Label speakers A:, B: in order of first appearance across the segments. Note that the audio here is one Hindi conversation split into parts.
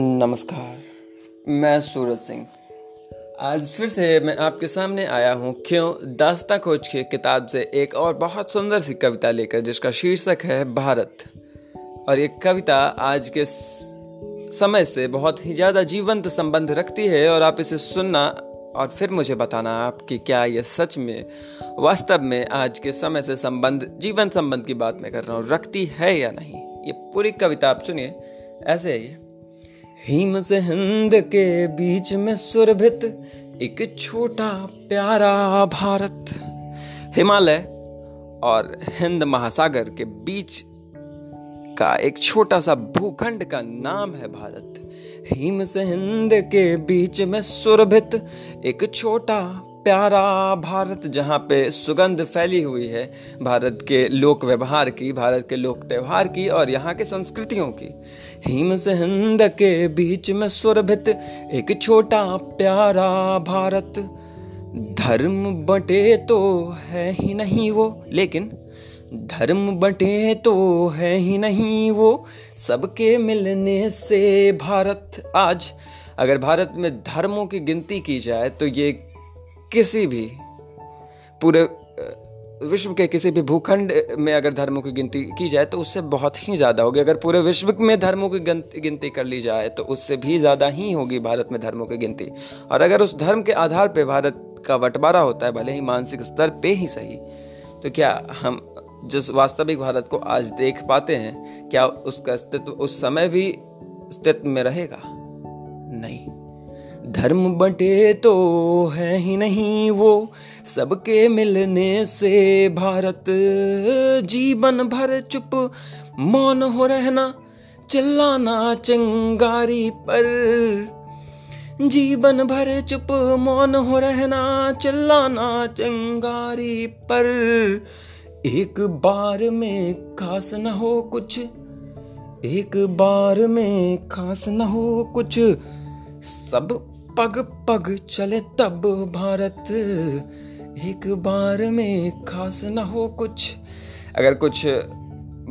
A: नमस्कार। मैं सूरज सिंह। आज फिर से मैं आपके सामने आया हूँ क्यों? दास्ता खोज की किताब से एक और बहुत सुंदर सी कविता लेकर, जिसका शीर्षक है भारत। और ये कविता आज के समय से बहुत ही ज़्यादा जीवंत संबंध रखती है, और आप इसे सुनना और फिर मुझे बताना आप कि क्या ये सच में, वास्तव में आज के समय से संबंध, जीवन संबंध की बात मैं कर रहा हूँ, रखती है या नहीं? ये पूरी कविता आप सुनिए, ऐसे है। हिम से हिंद के बीच में सुरभित एक छोटा प्यारा भारत। हिमालय और हिंद महासागर के बीच का एक छोटा सा भूखंड का नाम है भारत। हिम से हिंद के बीच में सुरभित एक छोटा प्यारा भारत जहाँ पे सुगंध फैली हुई है, भारत के लोक व्यवहार की, भारत के लोक त्यौहार की और यहाँ के संस्कृतियों की। हिम से हिंद के बीच में सुरभित एक छोटा प्यारा भारत। धर्म बटे तो है ही नहीं वो, लेकिन धर्म बटे तो है ही नहीं वो। सबके मिलने से भारत आज, अगर भारत में धर्मों की गिनती की जाए तो ये किसी भी पूरे विश्व के किसी भी भूखंड में अगर धर्मों की गिनती की जाए तो उससे बहुत ही ज़्यादा होगी। अगर पूरे विश्व में धर्मों की गिनती कर ली जाए तो उससे भी ज़्यादा ही होगी भारत में धर्मों की गिनती। और अगर उस धर्म के आधार पर भारत का बंटवारा होता है, भले ही मानसिक स्तर पे ही सही तो क्या हम जिस वास्तविक भारत को आज देख पाते हैं, क्या उसका अस्तित्व उस समय भी अस्तित्व में रहेगा? नहीं। धर्म बटे तो है ही नहीं वो। सबके मिलने से भारत, जीवन भर चुप मौन हो रहना, चिल्लाना चिंगारी पर। जीवन भर चुप मौन हो रहना, चिल्लाना चिंगारी पर। एक बार में खास न हो कुछ, एक बार में खास न हो कुछ। सब पग पग चले तब भारत। एक बार में खास ना हो कुछ। अगर कुछ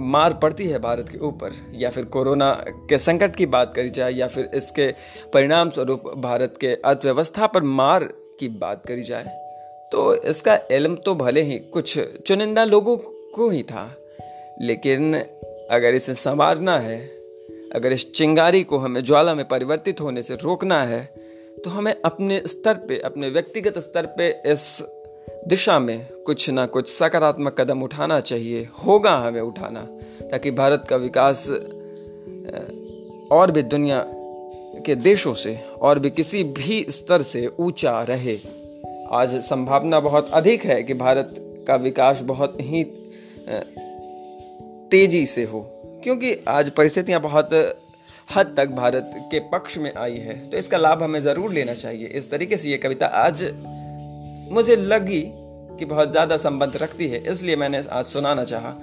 A: मार पड़ती है भारत के ऊपर, या फिर कोरोना के संकट की बात करी जाए, या फिर इसके परिणाम स्वरूप भारत के अर्थव्यवस्था पर मार की बात करी जाए तो इसका इलम तो भले ही कुछ चुनिंदा लोगों को ही था। लेकिन अगर इसे संवारना है, अगर इस चिंगारी को हमें ज्वाला में परिवर्तित होने से रोकना है तो हमें अपने स्तर पे, अपने व्यक्तिगत स्तर पे इस दिशा में कुछ ना कुछ सकारात्मक कदम उठाना चाहिए, होगा हमें उठाना, ताकि भारत का विकास और भी दुनिया के देशों से, और भी किसी भी स्तर से ऊँचा रहे। आज संभावना बहुत अधिक है कि भारत का विकास बहुत ही तेज़ी से हो, क्योंकि आज परिस्थितियाँ बहुत हद तक भारत के पक्ष में आई है। तो इसका लाभ हमें ज़रूर लेना चाहिए। इस तरीके से ये कविता आज मुझे लगी कि बहुत ज़्यादा संबंध रखती है, इसलिए मैंने आज सुनाना चाहा।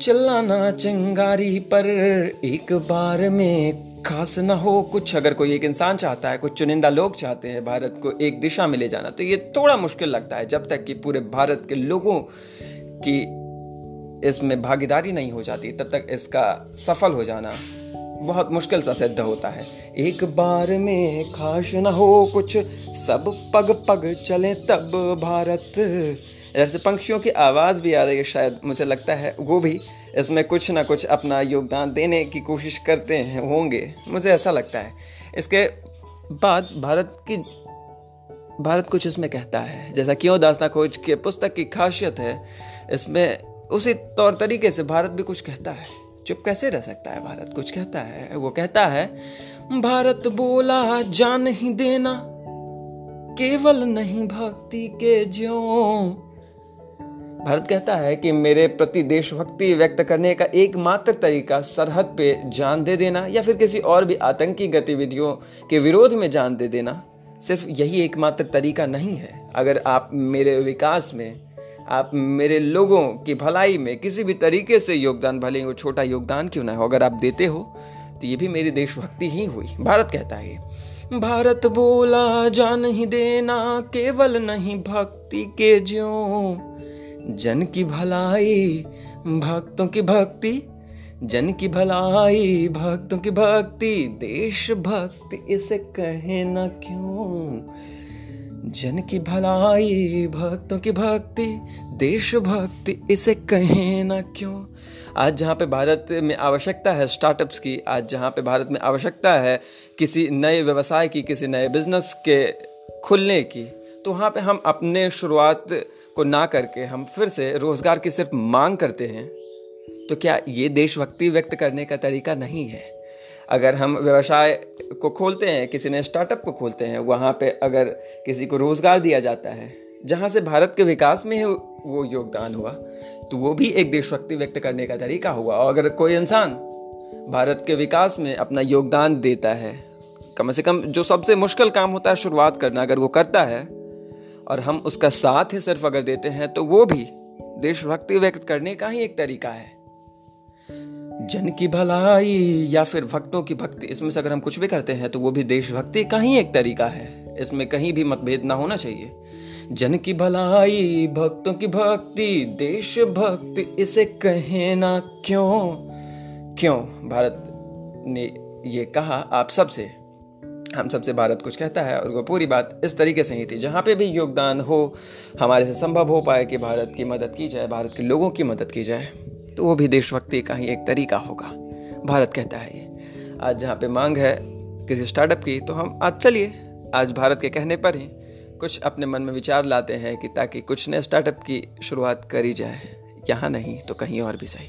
A: चिल्लाना चिंगारी पर एक बार में खास ना हो कुछ। अगर कोई एक इंसान चाहता है, कुछ चुनिंदा लोग चाहते हैं भारत को एक दिशा में ले जाना तो ये थोड़ा मुश्किल लगता है, जब तक कि पूरे भारत के लोगों की इसमें भागीदारी नहीं हो जाती, तब तक इसका सफल हो जाना बहुत मुश्किल सा सिद्ध होता है। एक बार में खास न हो कुछ, सब पग पग चले तब भारत। जैसे पंक्षियों की आवाज़ भी आ रही है, शायद मुझे लगता है वो भी इसमें कुछ ना कुछ अपना योगदान देने की कोशिश करते हैं, होंगे। मुझे ऐसा लगता है। इसके बाद भारत की, भारत कुछ इसमें कहता है, जैसा क्यों दास्ता खोज के पुस्तक की खासियत है, इसमें उसी तौर तरीके से भारत भी कुछ कहता है। चुप कैसे रह सकता है भारत? कुछ कहता है, वो कहता है, भारत बोला, जान ही देना। केवल नहीं भक्ति के ज्यो। भारत कहता है कि मेरे प्रति देशभक्ति व्यक्त करने का एकमात्र तरीका सरहद पे जान दे देना या फिर किसी और भी आतंकी गतिविधियों के विरोध में जान दे देना। सिर्फ़ यही एकमात्र तरीका नहीं है। अगर आप मेरे विकास में आप मेरे लोगों की भलाई में किसी भी तरीके से योगदान भले ही वो छोटा योगदान क्यों ना हो? अगर आप देते हो तो ये भी मेरी देशभक्ति ही हुई। भारत कहता है, भारत बोला जान ही देना, केवल नहीं भक्ति के ज्यो। जन की भलाई, भक्तों की भक्ति, जन की भलाई, भक्तों की भक्ति देश भक्ति इसे कहे ना क्यों? जन की भलाई, भक्तों की भक्ति देश भक्ति इसे कहें ना क्यों? आज जहाँ पे भारत में आवश्यकता है स्टार्टअप्स की, आज जहाँ पे भारत में आवश्यकता है किसी नए व्यवसाय की, किसी नए बिज़नेस के खुलने की तो वहाँ पे हम अपने शुरुआत को ना करके हम फिर से रोज़गार की सिर्फ़ मांग करते हैं। तो क्या ये देशभक्ति व्यक्त करने का तरीका नहीं है? अगर हम व्यवसाय को खोलते हैं, किसी ने स्टार्टअप को खोलते हैं, वहाँ पे अगर किसी को रोज़गार दिया जाता है, जहाँ से भारत के विकास में ही वो योगदान हुआ तो वो भी एक देशभक्ति व्यक्त करने का तरीका हुआ। और अगर कोई इंसान भारत के विकास में अपना योगदान देता है, कम से कम जो सबसे मुश्किल काम होता है, शुरुआत करना, अगर वो करता है, और हम उसका साथ ही सिर्फ़ अगर देते हैं तो वो भी देशभक्ति व्यक्त करने का ही एक तरीका है। जन की भलाई या फिर भक्तों की भक्ति, इसमें से अगर हम कुछ भी करते हैं तो वो भी देशभक्ति का ही एक तरीका है। इसमें कहीं भी मतभेद ना होना चाहिए। जन की भलाई, भक्तों की भक्ति देश भक्ति इसे कहे ना क्यों? क्यों? भारत ने ये कहा, आप सबसे, हम सबसे भारत कुछ कहता है, और वो पूरी बात इस तरीके से ही थी, जहाँ पे भी योगदान हो, हमारे से संभव हो पाए कि भारत की मदद की जाए, भारत के लोगों की मदद की जाए। तो वो भी देशभक्ति का ही एक तरीका होगा। भारत कहता है ये। आज जहाँ पे मांग है किसी स्टार्टअप की तो हम आज चलिए। आज भारत के कहने पर ही कुछ अपने मन में विचार लाते हैं कि ताकि कुछ नए स्टार्टअप की शुरुआत करी जाए। यहाँ नहीं तो कहीं और भी सही।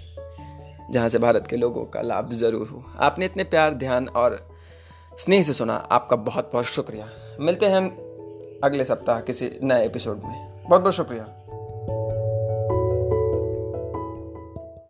A: जहाँ से भारत के लोगों का लाभ ज़रूर हो। आपने इतने प्यार, ध्यान और स्नेह से सुना। आपका बहुत बहुत शुक्रिया। मिलते हैं अगले सप्ताह किसी नए एपिसोड में। बहुत बहुत शुक्रिया।